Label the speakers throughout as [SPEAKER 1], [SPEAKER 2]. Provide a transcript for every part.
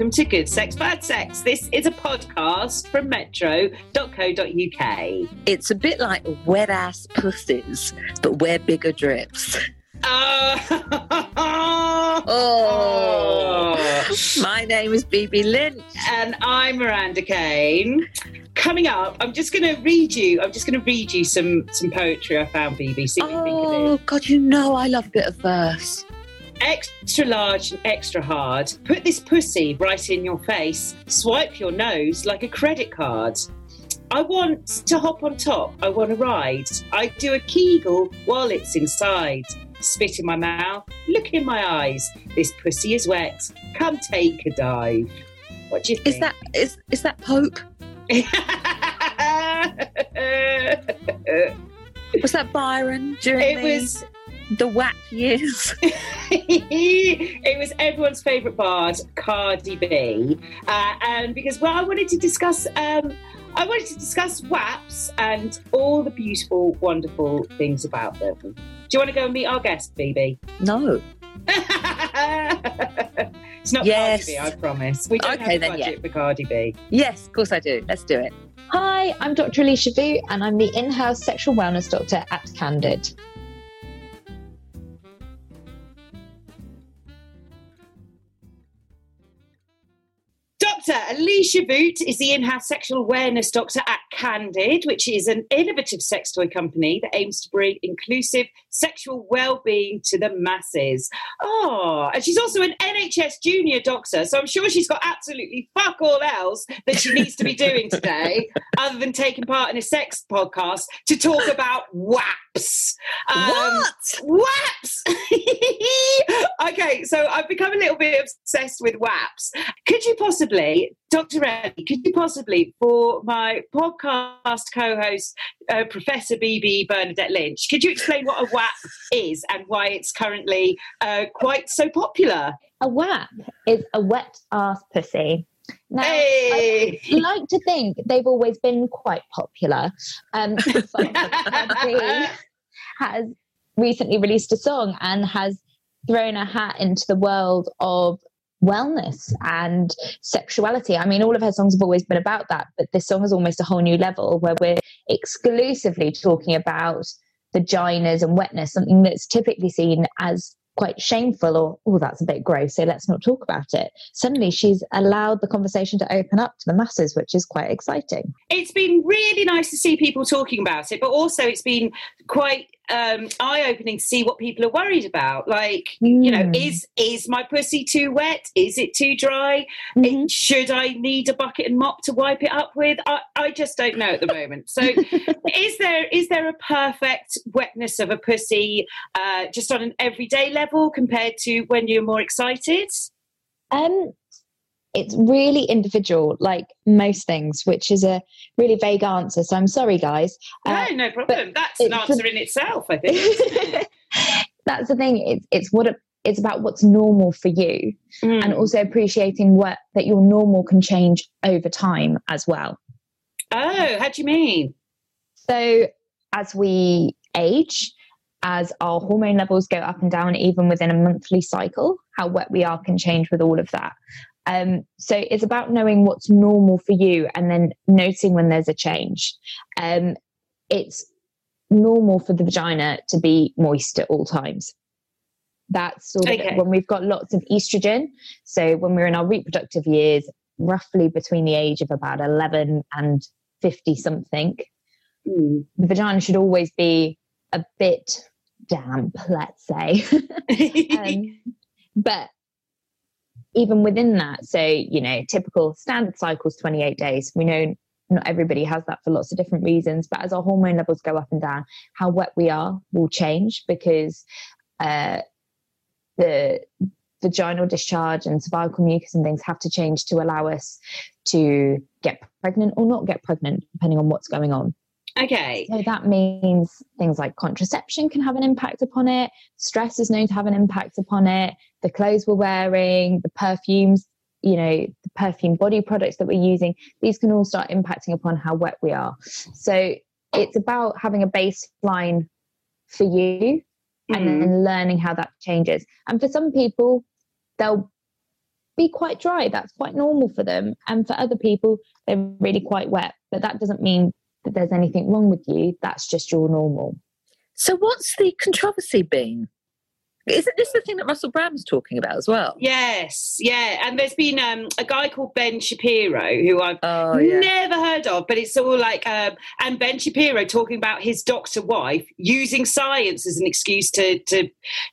[SPEAKER 1] welcome to Good Sex Bad Sex. This is a podcast from metro.co.uk.
[SPEAKER 2] It's a bit like wet ass pussies, but wear bigger drips.
[SPEAKER 1] Uh,
[SPEAKER 2] Oh, my name is Bibi Lynch.
[SPEAKER 1] and I'm Miranda Kane. Coming up, I'm just going to read you. I'm just going to read you some some poetry I found. Bibi, see what you think of it.
[SPEAKER 2] Oh, God, you know I love a bit of verse.
[SPEAKER 1] Extra large and extra hard. Put this pussy right in your face. Swipe your nose like a credit card. I want to hop on top. I want to ride. I do a kegel while it's inside. Spit in my mouth. Look in my eyes. This pussy is wet. Come take a dive. What do you think?
[SPEAKER 2] Is that is is that Pope? Was that Byron
[SPEAKER 1] it was
[SPEAKER 2] the WAP years?
[SPEAKER 1] it was everyone's favourite bard, Cardi B, uh, and because well, I wanted to discuss, um, I wanted to discuss WAPs and all the beautiful, wonderful things about them. Do you want to go and meet our guest, Bibi?
[SPEAKER 2] No.
[SPEAKER 1] it's not
[SPEAKER 2] Yes.
[SPEAKER 1] Cardi B, I promise. We don't
[SPEAKER 2] Okay,
[SPEAKER 1] have a
[SPEAKER 2] then,
[SPEAKER 1] budget
[SPEAKER 2] yeah.
[SPEAKER 1] for Cardi B.
[SPEAKER 2] Yes, of course I do. Let's do it.
[SPEAKER 3] Hi, I'm Dr. Elesha Vooght, and I'm the in house sexual wellness doctor at Kandid.
[SPEAKER 1] Dr. Elesha Vooght is the in house sexual awareness doctor at Kandid, which is an innovative sex toy company that aims to bring inclusive sexual well being to the masses. Oh, and she's also an NHS junior doctor, so I'm sure she's got absolutely fuck all else that she needs to be doing today other than taking part in a sex podcast to talk about WAPs. Um,
[SPEAKER 2] what?
[SPEAKER 1] WAPs! okay, so I've become a little bit obsessed with WAPs. Could you possibly, Dr. Ellie, could you possibly, for my podcast co host, uh, Professor Bibi Bernadette Lynch, could you explain what a WAP is and why it's currently uh, quite so popular?
[SPEAKER 3] A WAP is a wet ass pussy. Now,
[SPEAKER 1] Hey!
[SPEAKER 3] I like to think they've always been quite popular. Um, but Cardi B has recently released a song and has thrown a hat into the world of wellness and sexuality. I mean, all of her songs have always been about that, but this song is almost a whole new level where we're exclusively talking about vaginas and wetness, something that's typically seen as quite shameful or, oh, that's a bit gross, so let's not talk about it. Suddenly, she's allowed the conversation to open up to the masses, which is quite exciting.
[SPEAKER 1] it's been really nice to see people talking about it, but also it's been quite um, eye-opening to see what people are worried about. Like, you know,
[SPEAKER 3] Mm.
[SPEAKER 1] is is my pussy too wet? Is it too dry?
[SPEAKER 3] Mhm.
[SPEAKER 1] It- should I need a bucket and mop to wipe it up with? I, I just don't know at the moment. So, is there is there a perfect wetness of a pussy uh, just on an everyday level compared to when you're more excited?
[SPEAKER 3] Um, it's really individual, like most things, which is a really vague answer. So I'm sorry, guys. Uh,
[SPEAKER 1] no, no problem. That's an answer in itself, I think.
[SPEAKER 3] that's the thing. It's it's what it, it's about what's normal for you,
[SPEAKER 1] Mm.
[SPEAKER 3] and also appreciating what that your normal can change over time as well.
[SPEAKER 1] oh, how do you mean?
[SPEAKER 3] So as we age, as our hormone levels go up and down, even within a monthly cycle, how wet we are can change with all of that. Um, so it's about knowing what's normal for you and then noting when there's a change. Um, it's normal for the vagina to be moist at all times. That's sort of
[SPEAKER 1] Okay.
[SPEAKER 3] when we've got lots of estrogen. So when we're in our reproductive years, roughly between the age of about 11 and 50 something,
[SPEAKER 1] Mm.
[SPEAKER 3] the vagina should always be a bit damp, let's say. um, but even within that, so, you know, typical standard cycles 28 days. We know not everybody has that for lots of different reasons, but as our hormone levels go up and down, how wet we are will change because uh, the vaginal discharge and cervical mucus and things have to change to allow us to get pregnant or not get pregnant, depending on what's going on.
[SPEAKER 1] Okay.
[SPEAKER 3] So that means things like contraception can have an impact upon it. Stress is known to have an impact upon it. The clothes we're wearing, the perfumes, you know, the perfume body products that we're using, these can all start impacting upon how wet we are. So it's about having a baseline for you and mm-hmm. then learning how that changes. And for some people, they'll be quite dry. That's quite normal for them. And for other people, they're really quite wet. But that doesn't mean that there's anything wrong with you. That's just your normal.
[SPEAKER 2] So, what's the controversy been? Isn't this the thing that Russell Brand was talking about as well?
[SPEAKER 1] Yes, yeah. And there's been um, a guy called Ben Shapiro who I've
[SPEAKER 2] Oh, yeah.
[SPEAKER 1] never heard of, but it's all like, um, and Ben Shapiro talking about his doctor wife using science as an excuse to to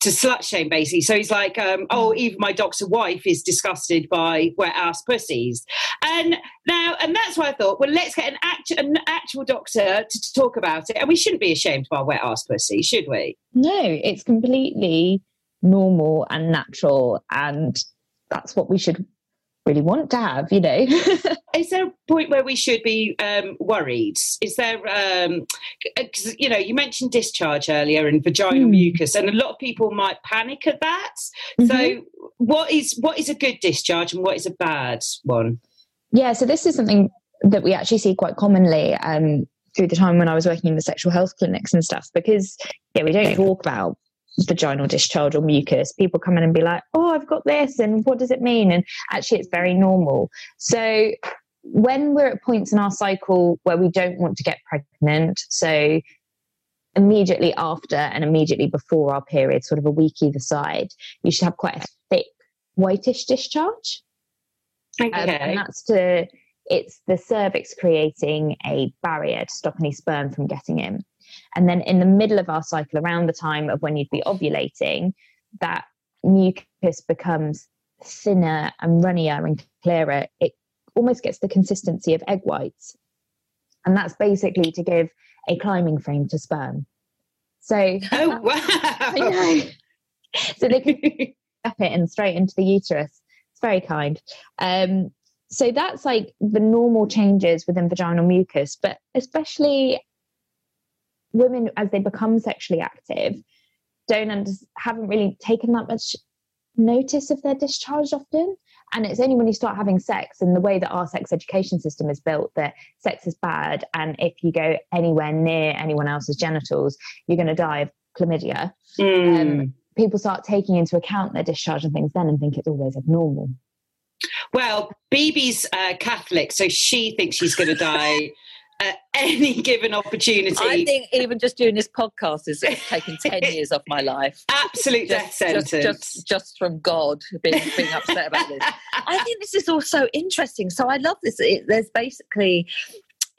[SPEAKER 1] to slut shame, basically. So he's like, um, oh, even my doctor wife is disgusted by wet ass pussies, and now, and that's why I thought, well, let's get an actual an actual doctor to talk about it, and we shouldn't be ashamed of our wet ass pussy, should we?
[SPEAKER 3] No, it's completely normal and natural. And that's what we should really want to have, you know?
[SPEAKER 1] is there a point where we should be um, worried? Is there, um, 'cause, you know, you mentioned discharge earlier and vaginal
[SPEAKER 3] Hmm.
[SPEAKER 1] mucus, and a lot of people might panic at that.
[SPEAKER 3] Mm-hmm.
[SPEAKER 1] So, what is what is a good discharge and what is a bad one?
[SPEAKER 3] Yeah, so this is something that we actually see quite commonly um, through the time when I was working in the sexual health clinics and stuff, because yeah, we don't talk about vaginal discharge or mucus. People come in and be like, "Oh, I've got this," and what does it mean? And actually, it's very normal. So when we're at points in our cycle where we don't want to get pregnant, so immediately after and immediately before our period, sort of a week either side, you should have quite a thick whitish discharge. Um,
[SPEAKER 1] Okay.
[SPEAKER 3] and that's to it's the cervix creating a barrier to stop any sperm from getting in. And then in the middle of our cycle, around the time of when you'd be ovulating, that mucus becomes thinner and runnier and clearer. It almost gets the consistency of egg whites. And that's basically to give a climbing frame to sperm. So
[SPEAKER 1] oh wow!
[SPEAKER 3] so they can up it and straight into the uterus. It's very kind. Um, so that's like the normal changes within vaginal mucus, but especially women as they become sexually active don't under- haven't really taken that much notice of their discharge often. And it's only when you start having sex and the way that our sex education system is built that sex is bad. And if you go anywhere near anyone else's genitals, you're going to die of chlamydia
[SPEAKER 1] Mm.
[SPEAKER 3] um, people start taking into account their discharge and things then and think it's always abnormal.
[SPEAKER 1] Well, Bibi's uh, Catholic, so she thinks she's going to die at any given opportunity.
[SPEAKER 2] I think even just doing this podcast is taking 10 years off my life.
[SPEAKER 1] Absolute death
[SPEAKER 2] Just,
[SPEAKER 1] sentence.
[SPEAKER 2] just, just, just from God being, being upset about this. I think this is also interesting. So I love this. It, there's basically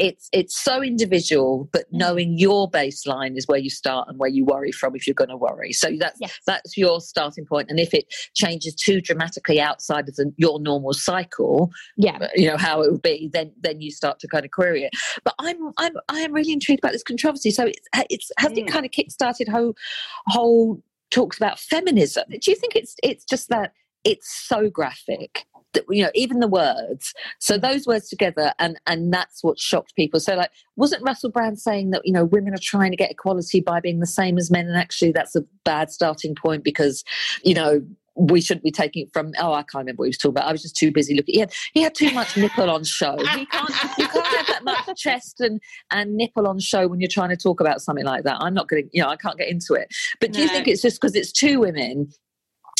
[SPEAKER 2] it's it's so individual, but knowing your baseline is where you start and where you worry from if you're going to worry. So that's
[SPEAKER 3] Yes.
[SPEAKER 2] that's your starting. And if it changes too dramatically outside of the, your normal cycle,
[SPEAKER 3] Yeah.
[SPEAKER 2] you know how it would be, then then you start to kind of query it. But I'm I'm I am really intrigued about this controversy. So it's it's has it
[SPEAKER 1] Mm.
[SPEAKER 2] kind of kick-started whole whole talks about feminism. Do you think it's it's just that it's so graphic that you know even the words so mm. those words together and and that's what shocked people so like wasn't russell brand saying that you know women are trying to get equality by being the same as men and actually that's a bad starting point because you know we shouldn't be taking it from oh I can't remember what he was talking about. I was just too busy looking. He had he had too much nipple on show. You can't you can't have that much chest and, and nipple on show when you're trying to talk about something like that. I'm not getting you know, I can't get into it. But do you think it's just because it's two women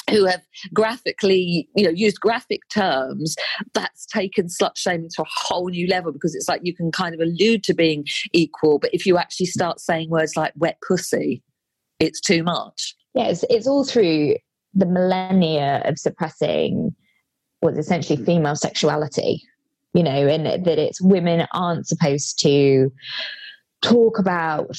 [SPEAKER 2] who have graphically, you know, used graphic terms that's taken slut shaming to a whole new level because it's like you can kind of allude to being equal, but if you actually start saying words like wet pussy, it's too much.
[SPEAKER 3] Yeah, it's, it's all through the millennia of suppressing what's essentially mm. female sexuality, you know, and that it's women aren't supposed to talk about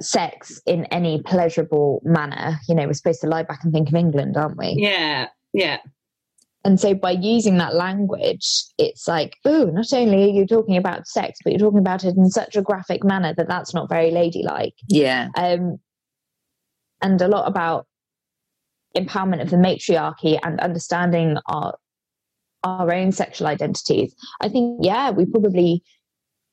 [SPEAKER 3] sex in any pleasurable manner. You know, we're supposed to lie back and think of England, aren't we?
[SPEAKER 1] yeah, yeah.
[SPEAKER 3] And so by using that language, it's like, oh, not only are you talking about sex, but you're talking about it in such a graphic manner that that's not very ladylike.
[SPEAKER 2] Yeah.
[SPEAKER 3] Um, and a lot about empowerment of the matriarchy and understanding our our own sexual identities. I think, yeah, we probably.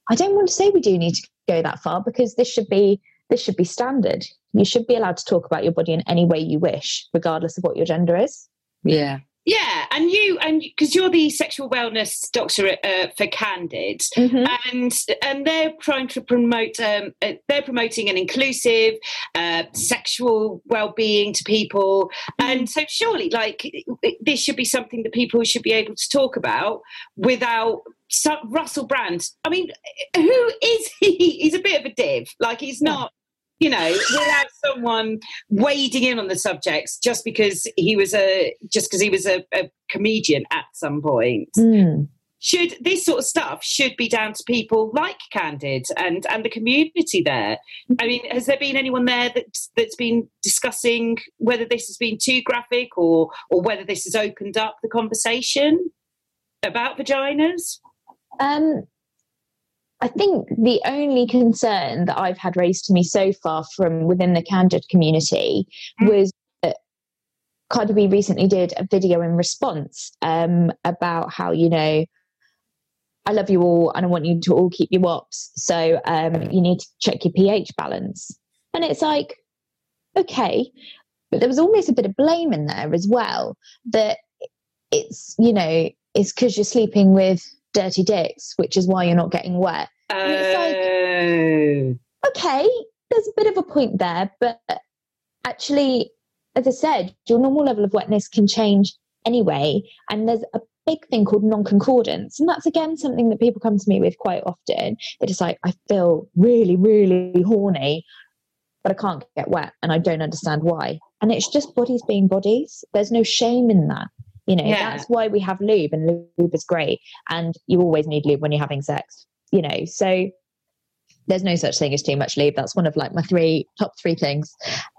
[SPEAKER 3] I don't want to say we do need to go that far because this should be this should be standard. You should be allowed to talk about your body in any way you wish, regardless of what your gender is.
[SPEAKER 2] Yeah.
[SPEAKER 1] Yeah, and you and because you're the sexual wellness doctor uh, for Kandid,
[SPEAKER 3] Mhm.
[SPEAKER 1] and and they're trying to promote. Um, uh, they're promoting an inclusive uh, sexual well-being to people, and so surely, like this should be something that people should be able to talk about without. So, Russell Brand. I mean, who is he? He's a bit of a div. Like he's not you know, without someone wading in on the subjects just because he was a just because he was a, a comedian at some point.
[SPEAKER 3] Mm.
[SPEAKER 1] Should this sort of stuff should be down to people like Kandid and and the community there? I mean, has there been anyone there that's that's been discussing whether this has been too graphic or or whether this has opened up the conversation about vaginas?
[SPEAKER 3] Um, I think the only concern that I've had raised to me so far from within the Kandid community
[SPEAKER 1] Mm.
[SPEAKER 3] was that Cardi B recently did a video in response um, about how, you know, I love you all and I want you to all keep your WAPs. So um, you need to check your pH balance. And it's like, okay. But there was almost a bit of blame in there as well that it's, you know, it's because you're sleeping with dirty dicks, which is why you're not getting wet. it's
[SPEAKER 1] Oh.
[SPEAKER 3] Okay, there's a bit of a point there, but actually, as I said, your normal level of wetness can change anyway. And there's a big thing called non concordance. And that's again something that people come to me with quite often. They're just like, I feel really, really horny, but I can't get wet and I don't understand why. And it's just bodies being bodies. There's no shame in that. You know,
[SPEAKER 1] Yeah.
[SPEAKER 3] that's why we have lube and lube is great. And you always need lube when you're having sex, you know. So there's no such thing as too much lube. That's one of like my three top three things.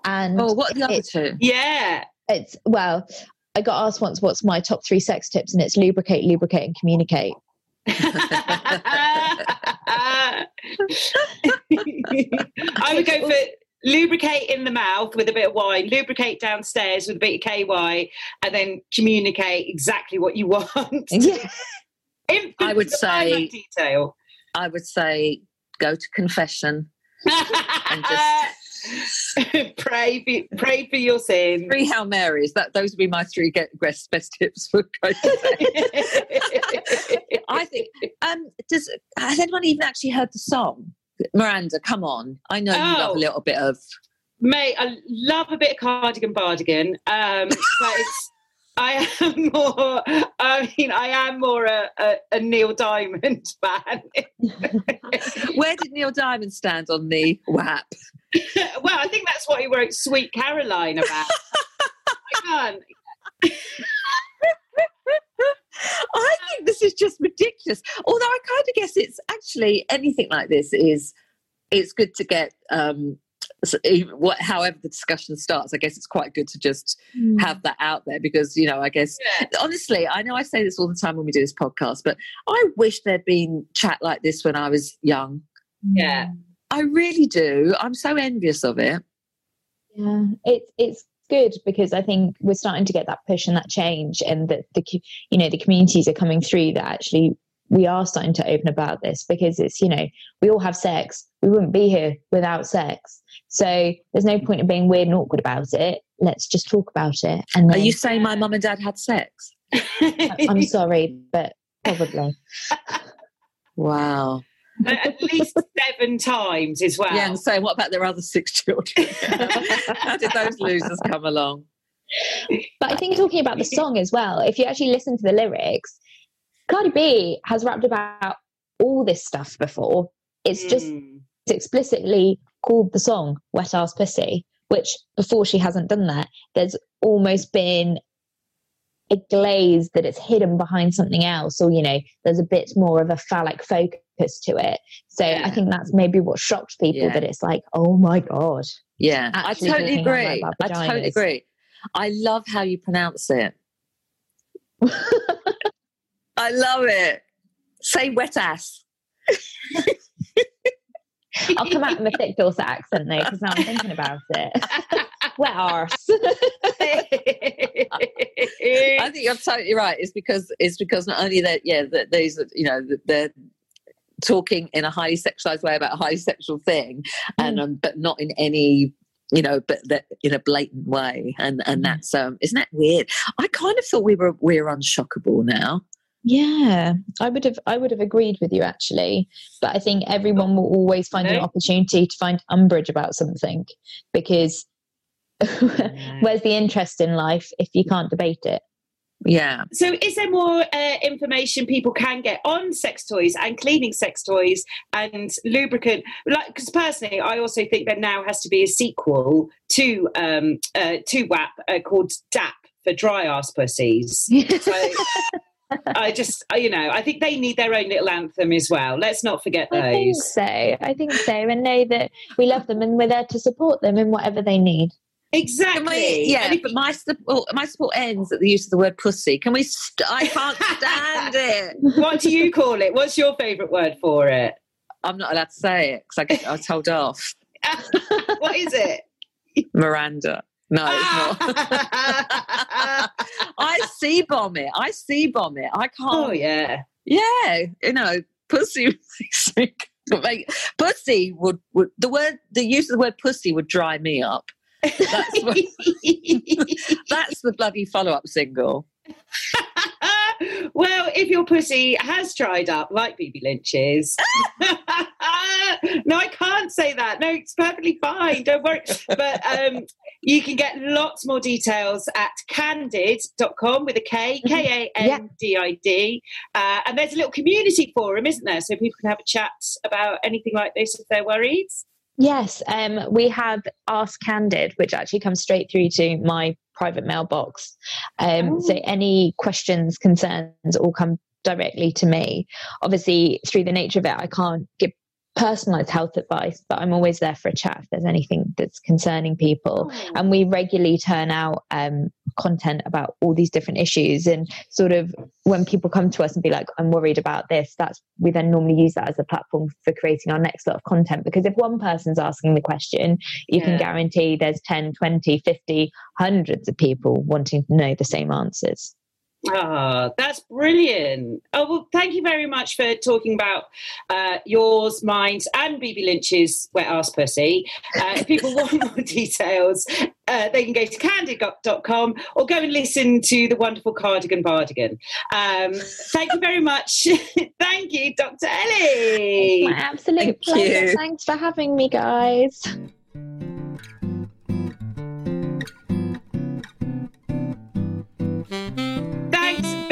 [SPEAKER 3] And
[SPEAKER 2] Oh, what are the other two?
[SPEAKER 1] Yeah.
[SPEAKER 3] it's well, I got asked once what's my top three sex tips, and it's lubricate, lubricate, and communicate.
[SPEAKER 1] I would go for lubricate in the mouth with a bit of wine, lubricate downstairs with a bit of KY, and then communicate exactly what you want.
[SPEAKER 3] Yeah.
[SPEAKER 2] I would say-
[SPEAKER 1] detail.
[SPEAKER 2] I would say go to confession and just
[SPEAKER 1] pray for pray for your sin.
[SPEAKER 2] three Hail Marys. That those would be my three get best, best tips for going to. I think. Um, does has anyone even actually heard the song? Miranda, come on! I know you love
[SPEAKER 1] Oh.
[SPEAKER 2] a little bit of.
[SPEAKER 1] Mate, I love a bit of cardigan bardigan, um, but it's, I am more. I mean, I am more a, a, a Neil Diamond fan.
[SPEAKER 2] Where did Neil Diamond stand on the WAP?
[SPEAKER 1] well, I think that's what he wrote "Sweet Caroline" about. I can't.
[SPEAKER 2] I think this is just ridiculous. Although I kind of guess it's actually anything like this is it's good to get um s- even what however the discussion starts. I guess it's quite good to just hmm. have that out there because you know I guess
[SPEAKER 1] Yeah.
[SPEAKER 2] honestly I know I say this all the time when we do this podcast, but I wish there'd been chat like this when I was young.
[SPEAKER 1] Yeah.
[SPEAKER 2] I really do. I'm so envious of it.
[SPEAKER 3] Yeah, it's it's good because I think we're starting to get that push and that change, and that the you know the communities are coming through that actually we are starting to open about this because it's you know we all have sex. We wouldn't be here without sex. So there's no point in being weird and awkward about it. Let's just talk about it. And
[SPEAKER 2] Are you saying my mum and dad had sex?
[SPEAKER 3] I- I'm sorry, but probably.
[SPEAKER 2] Wow.
[SPEAKER 1] At least seven times as well.
[SPEAKER 2] Yeah, and so what about their other six children? How did those losers come along?
[SPEAKER 3] But I think talking about the song as well, if you actually listen to the lyrics, Cardi B has rapped about all this stuff before. It's just
[SPEAKER 1] Mm.
[SPEAKER 3] explicitly called the song Wet Ass Pussy, which before she hasn't done that, there's almost been a glaze that it's hidden behind something else, or, you know, there's a bit more of a phallic focus to it. So
[SPEAKER 1] Yeah.
[SPEAKER 3] I think that's maybe what shocked people
[SPEAKER 2] Yeah.
[SPEAKER 3] that it's like, oh my God.
[SPEAKER 2] Yeah, I totally
[SPEAKER 3] talking out loud
[SPEAKER 2] agree. I totally agree. I love how you pronounce it. I love it. Say wet ass.
[SPEAKER 3] I'll come out in a thick Dorset accent though, because now I'm thinking about it. Wet arse.
[SPEAKER 2] I think you're totally right. It's because it's because not only that, yeah, that these, are, you know, they're talking in a highly sexualized way about a highly sexual thing, and um, but not in any you know, but that in a blatant way, and
[SPEAKER 3] Mm.
[SPEAKER 2] and that's um, isn't that weird? I kind of thought we were we're unshockable now.
[SPEAKER 3] Yeah, I would have I would have agreed with you actually, but I think everyone will always find an opportunity to find umbrage about something because where's the interest in life if you can't debate it?
[SPEAKER 2] Yeah,
[SPEAKER 1] So, is there more uh, information people can get on sex toys and cleaning sex toys and lubricant? Like, because personally, I also think there now has to be a sequel to um, uh, to WAP uh, called DAP for dry ass pussies. So, I just, you know, I think they need their own little anthem as well. Let's not forget those.
[SPEAKER 3] I think so. I think so, and know that we love them and we're there to support them in whatever they need.
[SPEAKER 1] Exactly.
[SPEAKER 2] we, yeah. But my support my support ends at the use of the word pussy. Can we? St- I can't stand it.
[SPEAKER 1] what do you call it? What's your favourite word for it?
[SPEAKER 2] I'm not allowed to say it because I get I was told off.
[SPEAKER 1] what is it?
[SPEAKER 2] Miranda. No, it's not. I see bomb it. I see bomb it. I can't.
[SPEAKER 1] oh yeah.
[SPEAKER 2] Yeah, you know, pussy. Like, pussy would, would the word the use of the word pussy would dry me up. That's what, that's the bloody follow up single.
[SPEAKER 1] well, if your pussy has dried up like Bibi Lynch's, no, I can't say that. No, it's perfectly fine. Don't worry. But um, you can get lots more details at kandid.com with a K, K A N D I D. Uh, and there's a little community forum, isn't there? So people can have a chat about anything like this if they're worried.
[SPEAKER 3] Yes, um, we have Ask Kandid, which actually comes straight through to my private mailbox. Um, So any questions, concerns, all come directly to me. Obviously, through the nature of it, I can't give personalized health advice, but I'm always there for a chat if there's anything that's concerning people. And we regularly turn out um, content about all these different issues. And sort of when people come to us and be like, I'm worried about this, that's we then normally use that as a platform for creating our next lot of content. Because if one person's asking the question, you
[SPEAKER 1] Yeah.
[SPEAKER 3] can guarantee there's 10, 20, 50, hundreds of people wanting to know the same answers.
[SPEAKER 1] Ah, that's brilliant. Oh, well, thank you very much for talking about uh, yours, mine, and Bibi Lynch's wet ass pussy. Uh, if people want more details, uh, they can go to kandid.com or go and listen to the wonderful Cardigan Bardigan. Um, thank you very much. thank you, Dr. Ellie.
[SPEAKER 3] My absolute
[SPEAKER 2] Thank
[SPEAKER 3] pleasure.
[SPEAKER 2] you.
[SPEAKER 3] Thanks for having me, guys.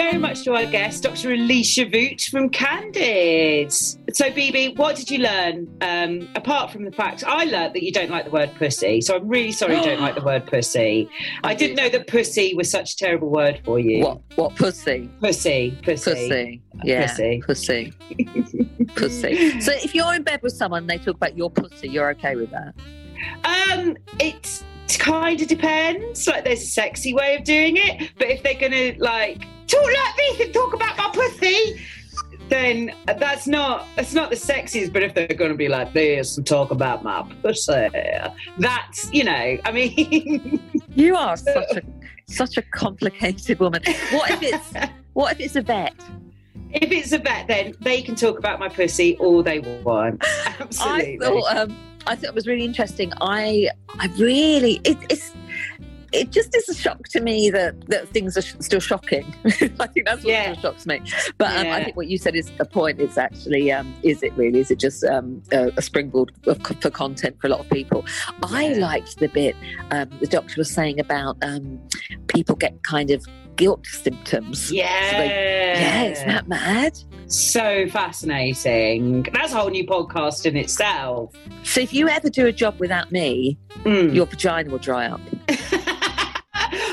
[SPEAKER 1] Very much to our guest, Dr. Elesha Vooght from Kandid. So, Bibi, what did you learn? Um, apart from the fact I learned that you don't like the word pussy, so I'm really sorry you don't like the word pussy. I didn't know that pussy was such a terrible word for you.
[SPEAKER 2] What? What pussy?
[SPEAKER 1] Pussy, pussy.
[SPEAKER 2] Pussy. Yeah.
[SPEAKER 1] Pussy.
[SPEAKER 2] Pussy. pussy. So if you're in bed with someone and they talk about your pussy, you're okay with that?
[SPEAKER 1] Um, it kind of depends. Like, there's a sexy way of doing it, but if they're gonna like talk like this and talk about my pussy, then that's not that's not the sexiest. But if they're gonna be like this and talk about my pussy, that's you know, I mean,
[SPEAKER 2] You are such a such a complicated woman. What if it's what if it's a vet?
[SPEAKER 1] if it's a vet, then they can talk about my pussy all they want. Absolutely.
[SPEAKER 2] I thought um, I thought it was really interesting. I I really it, it's it just is a shock to me that that things are sh- still shocking. I think that's what
[SPEAKER 1] Yeah.
[SPEAKER 2] still shocks me. But um, I think what you said is the point. Is actually um, is it really? Is it just um, a, a springboard of, for content for a lot of people? I liked the bit um, the doctor was saying about um, people get kind of guilt symptoms.
[SPEAKER 1] yeah.
[SPEAKER 2] Yeah, isn't that mad?
[SPEAKER 1] so fascinating. That's a whole new podcast in itself.
[SPEAKER 2] So if you ever do a job without me,
[SPEAKER 1] Mm.
[SPEAKER 2] your vagina will dry up.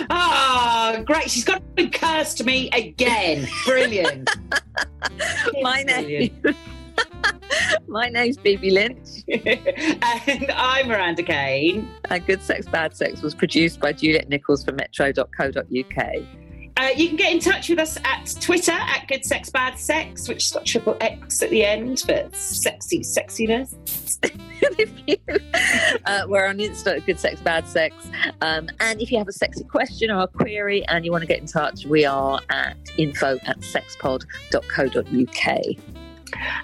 [SPEAKER 1] Ah, great. She's got to curse to me again. Brilliant.
[SPEAKER 2] My
[SPEAKER 1] Brilliant.
[SPEAKER 2] name. My name's Bibi Lynch.
[SPEAKER 1] and I'm Miranda Kane.
[SPEAKER 2] And Good Sex, Bad Sex was produced by Juliet Nichols for metro.co.uk.
[SPEAKER 1] Uh, you can get in touch with us at Twitter at Good Sex Bad Sex, which has got triple X at the end for sexy sexiness.
[SPEAKER 2] uh, we're on Insta at Good Sex, Bad Sex. Um, and if you have a sexy question or a query and you want to get in touch, we are at info at sexpod.co.uk.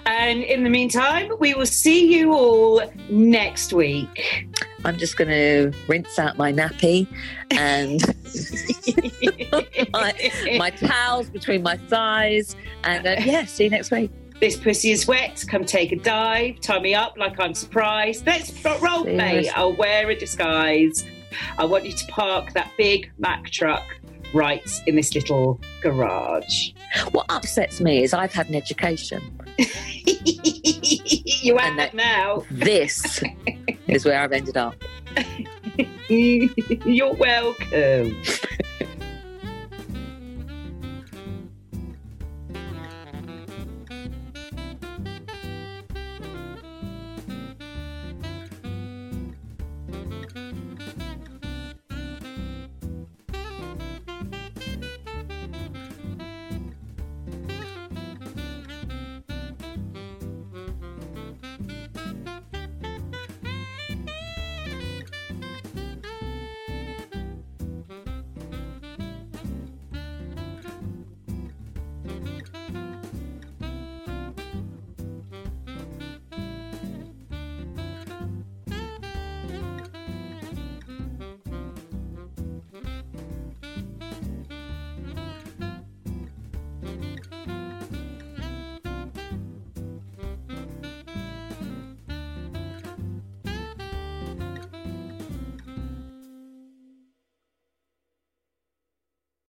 [SPEAKER 1] And in the meantime, we will see you all next week.
[SPEAKER 2] I'm just going to rinse out my nappy and my, my towels between my thighs. And uh, yeah, see you next week.
[SPEAKER 1] This pussy is wet. Come take a dive. Tie me up like I'm surprised. Let's role play. I'll wear a disguise. I want you to park that big Mack truck right in this little garage.
[SPEAKER 2] What upsets me is I've had an education.
[SPEAKER 1] you
[SPEAKER 2] And
[SPEAKER 1] have
[SPEAKER 2] that-
[SPEAKER 1] now.
[SPEAKER 2] This is where I've ended up.
[SPEAKER 1] You're welcome.